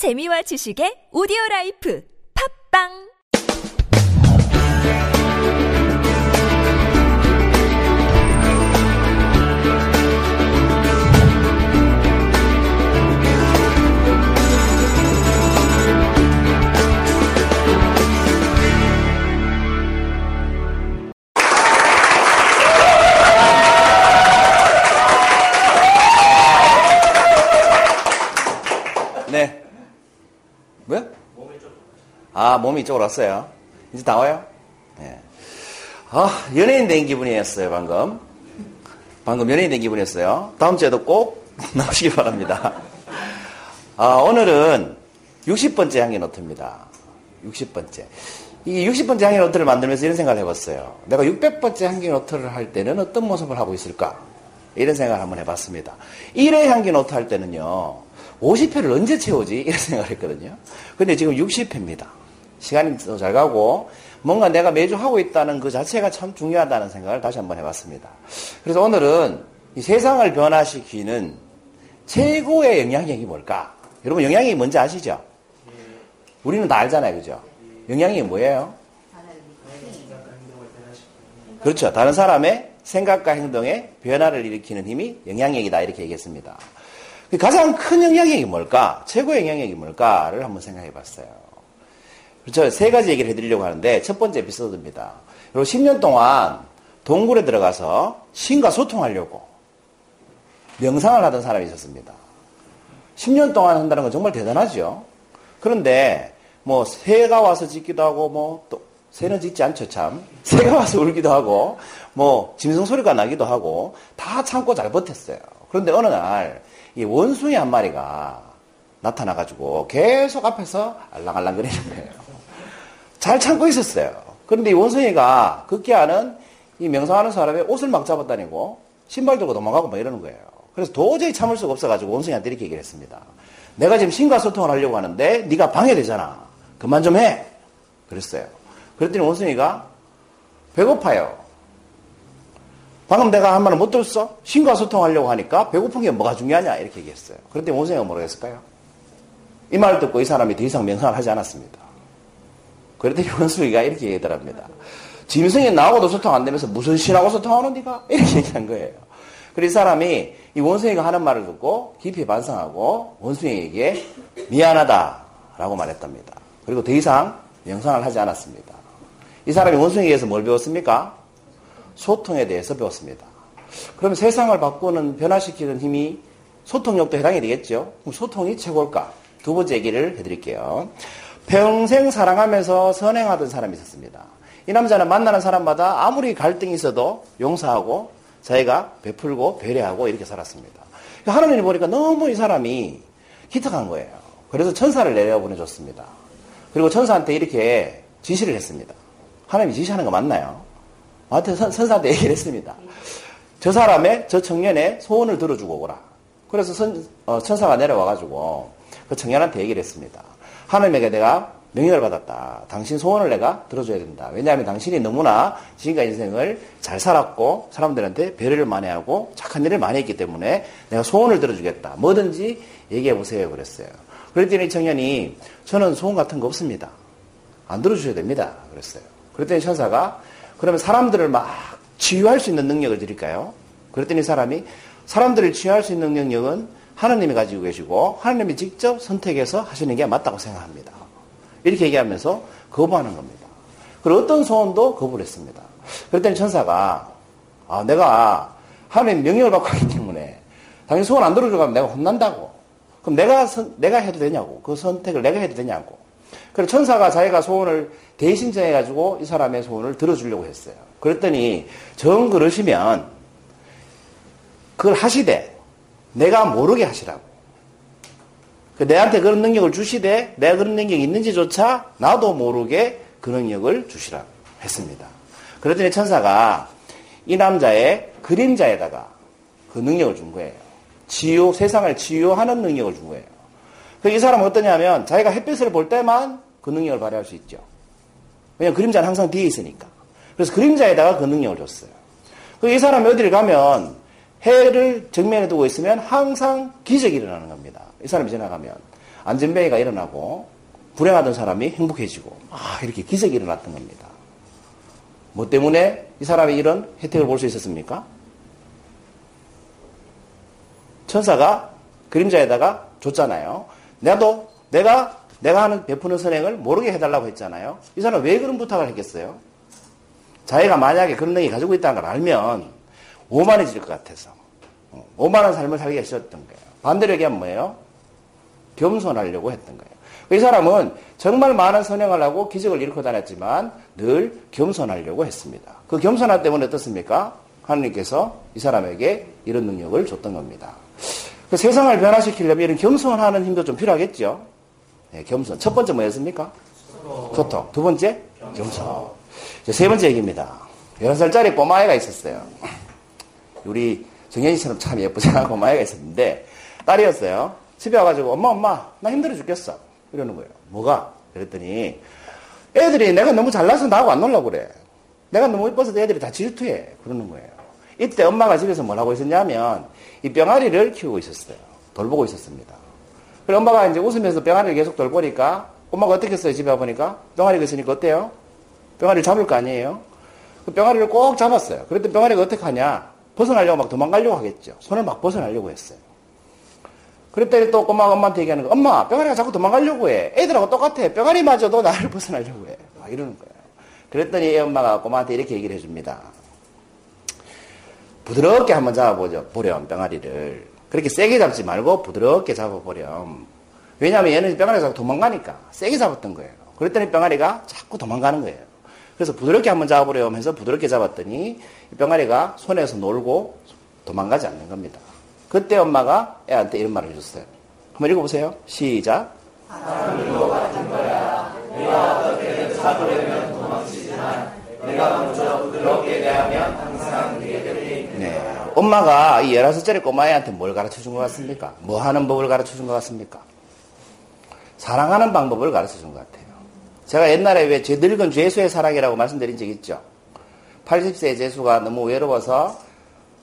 재미와 지식의 오디오 라이프. 팝빵 뭐야? 아, 몸이 이쪽으로 왔어요. 이제 나와요? 네. 아, 연예인 된 기분이었어요, 방금. 방금 연예인 된 기분이었어요. 다음 주에도 꼭 나오시기 바랍니다. 아, 오늘은 60번째 향기 노트입니다. 60번째. 이 60번째 향기 노트를 만들면서 이런 생각을 해봤어요. 내가 600번째 향기 노트를 할 때는 어떤 모습을 하고 있을까? 이런 생각을 한번 해봤습니다. 1회 향기 노트 할 때는요, 50회를 언제 채우지? 이런 생각을 했거든요. 근데 지금 60회입니다. 시간이 더 잘 가고, 뭔가 내가 매주 하고 있다는 그 자체가 참 중요하다는 생각을 다시 한번 해봤습니다. 그래서 오늘은 이 세상을 변화시키는 최고의 영향력이 뭘까? 여러분, 영향력이 뭔지 아시죠? 우리는 다 알잖아요. 그죠? 영향력이 뭐예요? 그렇죠. 다른 사람의 생각과 행동에 변화를 일으키는 힘이 영향력이다. 이렇게 얘기했습니다. 가장 큰 영향력이 뭘까? 최고의 영향력이 뭘까를 한번 생각해 봤어요. 그렇죠. 세 가지 얘기를 해드리려고 하는데 첫 번째 에피소드입니다. 그리고 10년 동안 동굴에 들어가서 신과 소통하려고 명상을 하던 사람이 있었습니다. 10년 동안 한다는 건 정말 대단하죠. 그런데 뭐 새가 와서 짖기도 하고 뭐 또 새는 짖지 않죠 참. 새가 와서 울기도 하고 뭐 짐승 소리가 나기도 하고 다 참고 잘 버텼어요. 그런데 어느 날 이 원숭이 한 마리가 나타나가지고 계속 앞에서 알랑알랑거리는 거예요. 잘 참고 있었어요. 그런데 이 원숭이가 급기야는 이 명상하는 사람의 옷을 막 잡아다니고 신발 들고 도망가고 막 이러는 거예요. 그래서 도저히 참을 수가 없어가지고 원숭이한테 이렇게 얘기를 했습니다. 내가 지금 신과 소통을 하려고 하는데 네가 방해되잖아. 그만 좀 해. 그랬어요. 그랬더니 원숭이가 배고파요. 방금 내가 한 말을 못 들었어? 신과 소통하려고 하니까 배고픈 게 뭐가 중요하냐? 이렇게 얘기했어요. 그런데 원숭이가 뭐라고 했을까요? 이 말을 듣고 이 사람이 더 이상 명상을 하지 않았습니다. 그랬더니 원숭이가 이렇게 얘기하더랍니다. 짐승이 나하고도 소통 안 되면서 무슨 신하고 소통하는 니가? 이렇게 얘기한 거예요. 그래서 이 사람이 이 원숭이가 하는 말을 듣고 깊이 반성하고 원숭이에게 미안하다라고 말했답니다. 그리고 더 이상 명상을 하지 않았습니다. 이 사람이 원숭이에게서 뭘 배웠습니까? 소통에 대해서 배웠습니다. 그럼 세상을 바꾸는, 변화시키는 힘이 소통력도 해당이 되겠죠? 그럼 소통이 최고일까? 두 번째 얘기를 해드릴게요. 평생 사랑하면서 선행하던 사람이 있었습니다. 이 남자는 만나는 사람마다 아무리 갈등이 있어도 용서하고 자기가 베풀고 배려하고 이렇게 살았습니다. 하나님이 보니까 너무 이 사람이 기특한 거예요. 그래서 천사를 내려보내줬습니다. 그리고 천사한테 이렇게 지시를 했습니다. 하나님이 지시하는 거 맞나요? 나한테 선 사한테 얘기를 했습니다. 저 사람의, 저 청년의 소원을 들어주고 오라. 그래서 선, 어, 천사가 내려와가지고 그 청년한테 얘기를 했습니다. 하나님에게 내가 명령을 받았다. 당신 소원을 내가 들어줘야 된다. 왜냐하면 당신이 너무나 지금까지 인생을 잘 살았고 사람들한테 배려를 많이 하고 착한 일을 많이 했기 때문에 내가 소원을 들어주겠다. 뭐든지 얘기해 보세요. 그랬어요. 그랬더니 청년이 저는 소원 같은 거 없습니다. 안 들어주셔야 됩니다. 그랬어요. 그랬더니 천사가 그러면 사람들을 막 치유할 수 있는 능력을 드릴까요? 그랬더니 사람이 사람들을 치유할 수 있는 능력은 하나님이 가지고 계시고 하나님이 직접 선택해서 하시는 게 맞다고 생각합니다. 이렇게 얘기하면서 거부하는 겁니다. 그리고 어떤 소원도 거부를 했습니다. 그랬더니 천사가 아, 내가 하나님 명령을 받고 있기 때문에 당연히 소원 안 들어주고 하면 내가 혼난다고. 그럼 내가 선, 내가 해도 되냐고. 그 선택을 내가 해도 되냐고. 그래서 천사가 자기가 소원을 대신 정해가지고 이 사람의 소원을 들어주려고 했어요. 그랬더니 정 그러시면 그걸 하시되 내가 모르게 하시라고. 그 내한테 그런 능력을 주시되 내가 그런 능력이 있는지조차 나도 모르게 그 능력을 주시라고 했습니다. 그랬더니 천사가 이 남자의 그림자에다가 그 능력을 준 거예요. 치유, 세상을 치유하는 능력을 준 거예요. 이 사람은 어떠냐면 자기가 햇빛을 볼 때만 그 능력을 발휘할 수 있죠. 왜냐하면 그림자는 항상 뒤에 있으니까. 그래서 그림자에다가 그 능력을 줬어요. 이 사람이 어디를 가면 해를 정면에 두고 있으면 항상 기적이 일어나는 겁니다. 이 사람이 지나가면. 안전뱅이가 일어나고 불행하던 사람이 행복해지고 아 이렇게 기적이 일어났던 겁니다. 뭐 때문에 이 사람이 이런 혜택을 볼 수 있었습니까? 천사가 그림자에다가 줬잖아요. 나도 내가 내가 하는 베푸는 선행을 모르게 해달라고 했잖아요. 이 사람 왜 그런 부탁을 했겠어요? 자기가 만약에 그런 능력이 가지고 있다는 걸 알면 오만해질 것 같아서 어, 오만한 삶을 살기가 싫었던 거예요. 반대로 얘기하면 뭐예요? 겸손하려고 했던 거예요. 이 사람은 정말 많은 선행을 하고 기적을 일으켜 다녔지만 늘 겸손하려고 했습니다. 그 겸손함 때문에 어떻습니까? 하나님께서 이 사람에게 이런 능력을 줬던 겁니다. 그 세상을 변화시키려면 이런 겸손하는 힘도 좀 필요하겠죠? 네, 겸손. 첫 번째 뭐였습니까? 소통. 두 번째? 겸손. 세 번째 얘기입니다. 11살짜리 꼬마애가 있었어요. 우리 정현이처럼 참 예쁘잖아. 꼬마애가 있었는데, 딸이었어요. 집에 와가지고, 엄마, 엄마, 나 힘들어 죽겠어. 이러는 거예요. 뭐가? 그랬더니, 애들이 내가 너무 잘나서 나하고 안 놀라고 그래. 내가 너무 이뻐서 애들이 다 질투해. 그러는 거예요. 이때 엄마가 집에서 뭘 하고 있었냐면, 이 병아리를 키우고 있었어요. 돌보고 있었습니다. 그래 엄마가 이제 웃으면서 병아리를 계속 돌보니까 엄마가 어떻게 했어요? 집에 와보니까 병아리가 있으니까 어때요? 병아리를 잡을 거 아니에요? 그 병아리를 꼭 잡았어요. 그랬더니 병아리가 어떻게 하냐? 벗어나려고 막 도망가려고 하겠죠. 손을 막 벗어나려고 했어요. 그랬더니 또 꼬마가 엄마한테 얘기하는 거 엄마 병아리가 자꾸 도망가려고 해. 애들하고 똑같아. 병아리마저도 나를 벗어나려고 해. 막 이러는 거예요. 그랬더니 엄마가 꼬마한테 이렇게 얘기를 해줍니다. 부드럽게 한번 잡아보죠. 보렴, 병아리를. 그렇게 세게 잡지 말고 부드럽게 잡아보렴. 왜냐하면 얘는 병아리가 자꾸 도망가니까 세게 잡았던 거예요. 그랬더니 병아리가 자꾸 도망가는 거예요. 그래서 부드럽게 한번 잡아보렴 해서 부드럽게 잡았더니 병아리가 손에서 놀고 도망가지 않는 겁니다. 그때 엄마가 애한테 이런 말을 해줬어요. 한번 읽어보세요. 시작. 하나님과 같은 거야. 내가 어떻게든 잡으려면 도망치지만 내가 먼저 부드럽게 대하면 항상. 엄마가 이 16살짜리 꼬마애한테 뭘 가르쳐 준 것 같습니까? 뭐 하는 법을 가르쳐 준 것 같습니까? 사랑하는 방법을 가르쳐 준 것 같아요. 제가 옛날에 왜 제 늙은 죄수의 사랑이라고 말씀드린 적 있죠? 80세 죄수가 너무 외로워서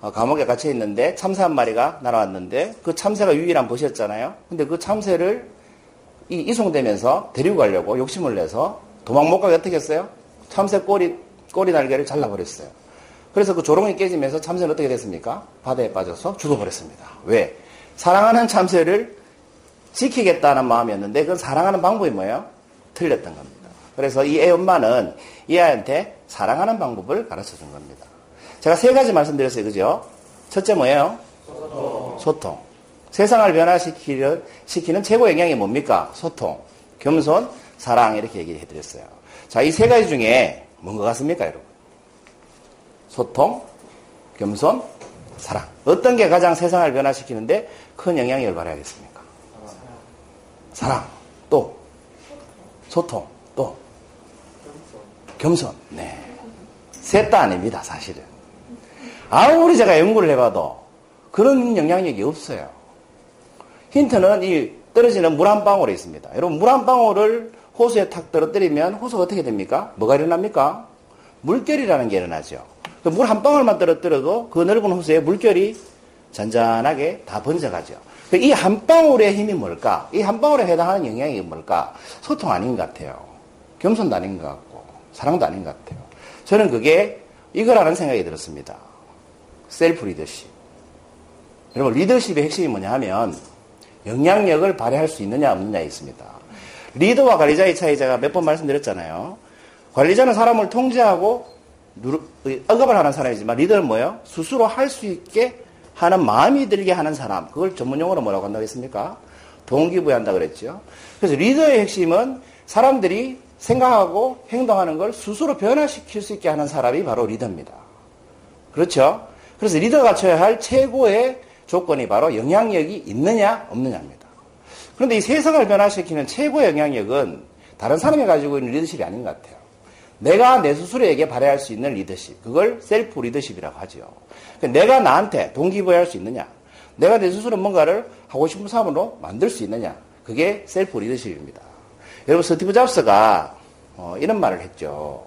어, 감옥에 갇혀 있는데 참새 한 마리가 날아왔는데 그 참새가 유일한 벗이었잖아요. 근데 그 참새를 이 이송되면서 데리고 가려고 욕심을 내서 도망 못 가게 어떻게 했어요? 참새 꼬리, 꼬리 날개를 잘라버렸어요. 그래서 그 조롱이 깨지면서 참새는 어떻게 됐습니까? 바다에 빠져서 죽어버렸습니다. 왜? 사랑하는 참새를 지키겠다는 마음이었는데 그건 사랑하는 방법이 뭐예요? 틀렸던 겁니다. 그래서 이 애 엄마는 이 아이한테 사랑하는 방법을 가르쳐 준 겁니다. 제가 세 가지 말씀드렸어요. 그죠? 첫째 뭐예요? 소통. 소통. 세상을 변화시키는 시키는 최고 영향이 뭡니까? 소통. 겸손, 사랑 이렇게 얘기해 드렸어요. 자, 이 세 가지 중에 뭔 것 같습니까, 여러분? 소통, 겸손, 사랑. 어떤 게 가장 세상을 변화시키는데 큰 영향력을 발휘하겠습니까? 사랑, 또 소통, 또 겸손. 네. 셋 다 아닙니다, 사실은. 아무리 제가 연구를 해봐도 그런 영향력이 없어요. 힌트는 이 떨어지는 물 한 방울에 있습니다. 여러분, 물 한 방울을 호수에 탁 떨어뜨리면 호수가 어떻게 됩니까? 뭐가 일어납니까? 물결이라는 게 일어나죠. 그 물 한 방울만 떨어뜨려도 그 넓은 호수에 물결이 잔잔하게 다 번져가죠. 그 이한 방울의 힘이 뭘까? 이 한 방울에 해당하는 영향이 뭘까? 소통 아닌 것 같아요. 겸손도 아닌 것 같고, 사랑도 아닌 것 같아요. 저는 그게 이거라는 생각이 들었습니다. 셀프 리더십. 여러분, 리더십의 핵심이 뭐냐 하면 영향력을 발휘할 수 있느냐 없느냐에 있습니다. 리더와 관리자의 차이 제가 몇 번 말씀드렸잖아요. 관리자는 사람을 통제하고 억압을 하는 사람이지만 리더는 뭐예요? 스스로 할 수 있게 하는 마음이 들게 하는 사람. 그걸 전문용어로 뭐라고 한다고 했습니까? 동기부여한다 그랬죠. 그래서 리더의 핵심은 사람들이 생각하고 행동하는 걸 스스로 변화시킬 수 있게 하는 사람이 바로 리더입니다. 그렇죠? 그래서 리더가 갖춰야 할 최고의 조건이 바로 영향력이 있느냐 없느냐입니다. 그런데 이 세상을 변화시키는 최고의 영향력은 다른 사람이 가지고 있는 리더십이 아닌 것 같아요. 내가 내 스스로에게 발휘할 수 있는 리더십. 그걸 셀프 리더십이라고 하죠. 그러니까 내가 나한테 동기부여할 수 있느냐. 내가 내 스스로 뭔가를 하고 싶은 사람으로 만들 수 있느냐. 그게 셀프 리더십입니다. 여러분, 스티브 잡스가 어, 이런 말을 했죠.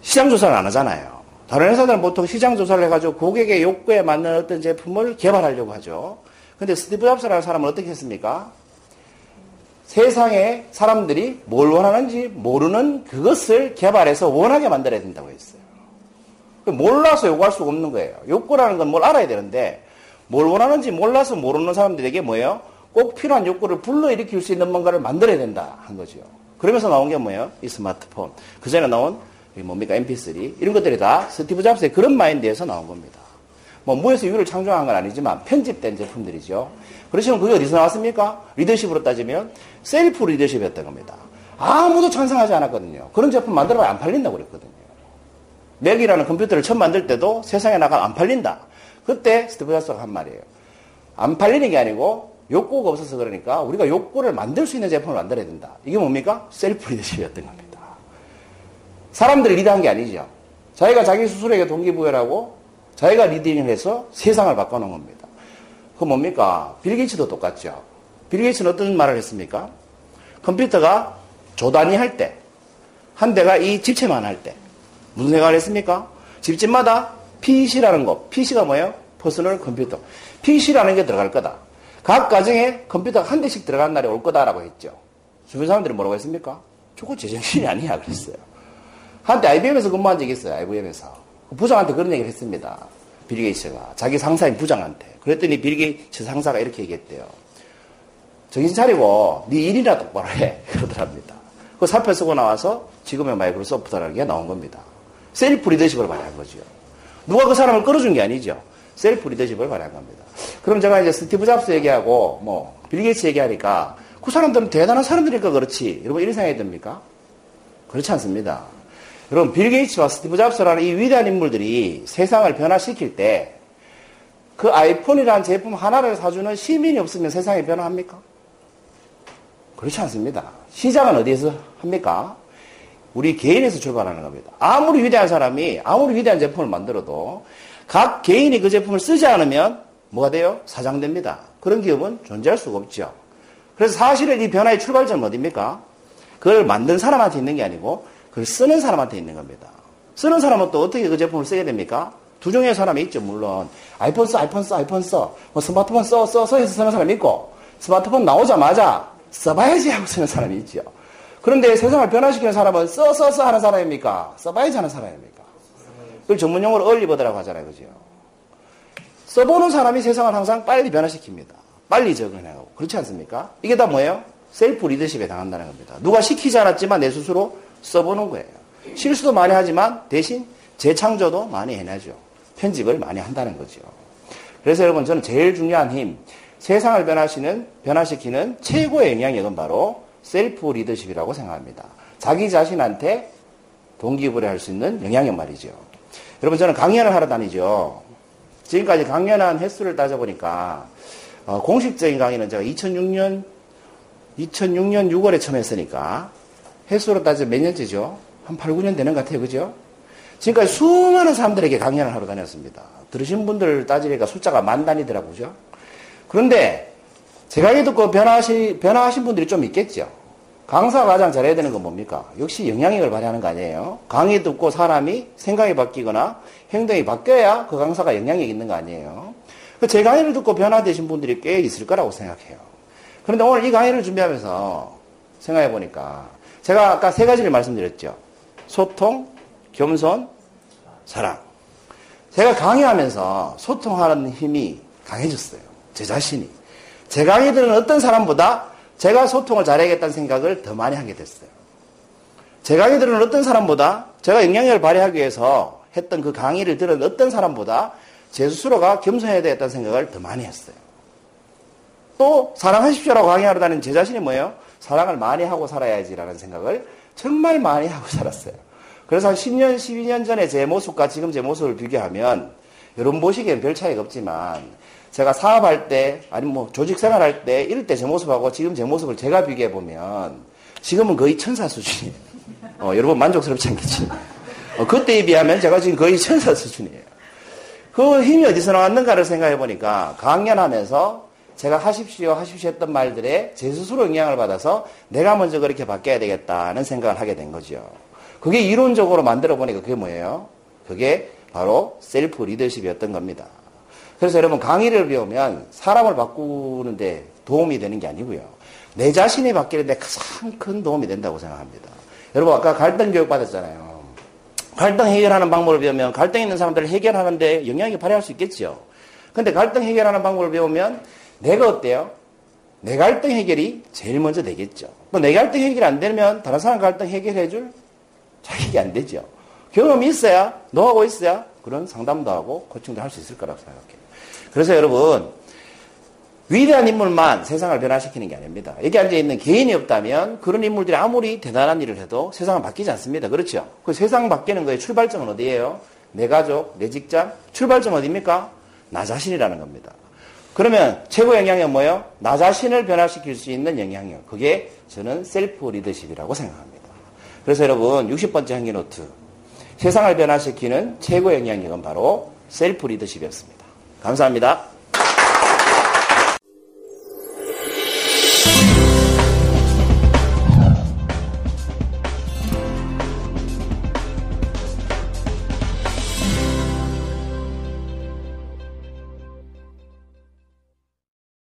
시장 조사를 안 하잖아요. 다른 회사들은 보통 시장 조사를 해가지고 고객의 욕구에 맞는 어떤 제품을 개발하려고 하죠. 근데 스티브 잡스라는 사람은 어떻게 했습니까? 세상에 사람들이 뭘 원하는지 모르는 그것을 개발해서 원하게 만들어야 된다고 했어요. 몰라서 요구할 수가 없는 거예요. 욕구라는 건 뭘 알아야 되는데 뭘 원하는지 몰라서 모르는 사람들에게 뭐예요? 꼭 필요한 욕구를 불러일으킬 수 있는 뭔가를 만들어야 된다 한 거죠. 그러면서 나온 게 뭐예요? 이 스마트폰. 그 전에 나온 뭡니까 MP3 이런 것들이 다 스티브 잡스의 그런 마인드에서 나온 겁니다. 뭐 무에서 유를 창조한 건 아니지만 편집된 제품들이죠. 그러시면 그게 어디서 나왔습니까? 리더십으로 따지면 셀프 리더십이었던 겁니다. 아무도 찬성하지 않았거든요. 그런 제품 만들어봐야 안 팔린다고 그랬거든요. 맥이라는 컴퓨터를 처음 만들 때도 세상에 나가 안 팔린다. 그때 스티브 잡스가 한 말이에요. 안 팔리는 게 아니고 욕구가 없어서 그러니까 우리가 욕구를 만들 수 있는 제품을 만들어야 된다. 이게 뭡니까? 셀프 리더십이었던 겁니다. 사람들을 리드한 게 아니죠. 자기가 자기 스스로에게 동기부여하고 자기가 leading을 해서 세상을 바꿔놓은 겁니다. 그 뭡니까? 빌 게이츠도 똑같죠. 빌 게이츠는 어떤 말을 했습니까? 컴퓨터가 조단위 할 때, 한 대가 이 집채만 할 때, 무슨 생각을 했습니까? 집집마다 PC라는 거, PC가 뭐예요? 퍼스널 컴퓨터. PC라는 게 들어갈 거다. 각 가정에 컴퓨터가 한 대씩 들어간 날이 올 거다라고 했죠. 주변 사람들이 뭐라고 했습니까? 저거 제정신이 아니야 그랬어요. 한때 IBM에서 근무한 적이 있어요. IBM에서. 부장한테 그런 얘기를 했습니다. 빌 게이츠가. 자기 상사인 부장한테. 그랬더니 빌 게이츠 상사가 이렇게 얘기했대요. 정신 차리고 네 일이나 똑바로 해. 그러더랍니다. 그 사표 쓰고 나와서 지금의 마이크로소프트라는 게 나온 겁니다. 셀프 리더십을 발휘한 거죠. 누가 그 사람을 끌어준 게 아니죠. 셀프 리더십을 발휘한 겁니다. 그럼 제가 이제 스티브 잡스 얘기하고 뭐 빌 게이츠 얘기하니까 그 사람들은 대단한 사람들이니까 그렇지. 여러분 이런 생각이 듭니까? 그렇지 않습니다. 여러분 빌 게이츠와 스티브 잡스라는 이 위대한 인물들이 세상을 변화시킬 때 그 아이폰이라는 제품 하나를 사주는 시민이 없으면 세상이 변화합니까? 그렇지 않습니다. 시작은 어디에서 합니까? 우리 개인에서 출발하는 겁니다. 아무리 위대한 사람이 아무리 위대한 제품을 만들어도 각 개인이 그 제품을 쓰지 않으면 뭐가 돼요? 사장됩니다. 그런 기업은 존재할 수가 없죠. 그래서 사실은 이 변화의 출발점은 어디입니까? 그걸 만든 사람한테 있는 게 아니고 그걸 쓰는 사람한테 있는 겁니다. 쓰는 사람은 또 어떻게 그 제품을 쓰게 됩니까? 두 종류의 사람이 있죠, 물론. 아이폰 써, 아이폰 써, 아이폰 써. 뭐 스마트폰 써, 써, 써 해서 쓰는 사람이 있고, 스마트폰 나오자마자 써봐야지 하고 쓰는 사람이 있죠. 그런데 세상을 변화시키는 사람은 써, 써, 써 하는 사람입니까? 써봐야지 하는 사람입니까? 그걸 전문 용어로 early bird라고 하잖아요, 그죠? 써보는 사람이 세상을 항상 빨리 변화시킵니다. 빨리 적응하고. 그렇지 않습니까? 이게 다 뭐예요? 셀프 리더십에 해당한다는 겁니다. 누가 시키지 않았지만 내 스스로 써보는 거예요. 실수도 많이 하지만 대신 재창조도 많이 해내죠. 편집을 많이 한다는 거죠. 그래서 여러분 저는 제일 중요한 힘, 세상을 변화시는, 변화시키는 최고의 영향력은 바로 셀프 리더십이라고 생각합니다. 자기 자신한테 동기부여 할 수 있는 영향력 말이죠. 여러분 저는 강연을 하러 다니죠. 지금까지 강연한 횟수를 따져보니까 어, 공식적인 강의는 제가 2006년 2006년 6월에 처음 했으니까 횟수로 따지면 몇 년째죠? 한 8, 9년 되는 것 같아요. 그죠? 지금까지 수많은 사람들에게 강연을 하러 다녔습니다. 들으신 분들 따지니까 숫자가 만 단위더라고요. 그죠? 그런데 제 강의 듣고 변화하시, 변화하신 분들이 좀 있겠죠. 강사가 가장 잘해야 되는 건 뭡니까? 역시 영향력을 발휘하는 거 아니에요? 강의 듣고 사람이 생각이 바뀌거나 행동이 바뀌어야 그 강사가 영향력이 있는 거 아니에요? 그제 강의를 듣고 변화되신 분들이 꽤 있을 거라고 생각해요. 그런데 오늘 이 강의를 준비하면서 생각해 보니까 제가 아까 세 가지를 말씀드렸죠. 소통, 겸손, 사랑. 제가 강의하면서 소통하는 힘이 강해졌어요. 제 자신이. 제 강의들은 어떤 사람보다 제가 소통을 잘해야겠다는 생각을 더 많이 하게 됐어요. 제 강의들은 어떤 사람보다 제가 영향력을 발휘하기 위해서 했던 그 강의를 들은 어떤 사람보다 제 스스로가 겸손해야 되겠다는 생각을 더 많이 했어요. 또 사랑하십시오라고 강의하러 다니는 제 자신이 뭐예요? 사랑을 많이 하고 살아야지라는 생각을 정말 많이 하고 살았어요. 그래서 한 10년, 12년 전에 제 모습과 지금 제 모습을 비교하면 여러분 보시기엔 별 차이가 없지만 제가 사업할 때 아니면 뭐 조직 생활할 때 이럴 때 제 모습하고 지금 제 모습을 제가 비교해 보면 지금은 거의 천사 수준이에요. 어, 여러분 만족스럽지 않겠지? 어, 그때에 비하면 제가 지금 거의 천사 수준이에요. 그 힘이 어디서 나왔는가를 생각해 보니까 강연하면서 제가 하십시오, 하십시오 했던 말들에 제 스스로 영향을 받아서 내가 먼저 그렇게 바뀌어야 되겠다는 생각을 하게 된 거죠. 그게 이론적으로 만들어 보니까 그게 뭐예요? 그게 바로 셀프 리더십이었던 겁니다. 그래서 여러분 강의를 배우면 사람을 바꾸는데 도움이 되는 게 아니고요. 내 자신이 바뀌는데 가장 큰 도움이 된다고 생각합니다. 여러분 아까 갈등 교육 받았잖아요. 갈등 해결하는 방법을 배우면 갈등 있는 사람들을 해결하는데 영향이 발휘할 수 있겠죠. 근데 갈등 해결하는 방법을 배우면 내가 어때요? 내 갈등 해결이 제일 먼저 되겠죠. 또내 갈등 해결이 안 되면 다른 사람 갈등 해결해 줄 자격이 안 되죠. 경험이 있어야, 노하고 있어야 그런 상담도 하고 코칭도 할 수 있을 거라고 생각해요. 그래서 여러분, 위대한 인물만 세상을 변화시키는 게 아닙니다. 여기 앉아있는 개인이 없다면 그런 인물들이 아무리 대단한 일을 해도 세상은 바뀌지 않습니다. 그렇죠? 그 세상 바뀌는 거의 출발점은 어디예요? 내 가족, 내 직장? 출발점 어디입니까? 나 자신이라는 겁니다. 그러면 최고 영향력 뭐예요? 나 자신을 변화시킬 수 있는 영향력. 그게 저는 셀프 리더십이라고 생각합니다. 그래서 여러분 60번째 행기 노트 세상을 변화시키는 최고 영향력은 바로 셀프 리더십이었습니다. 감사합니다.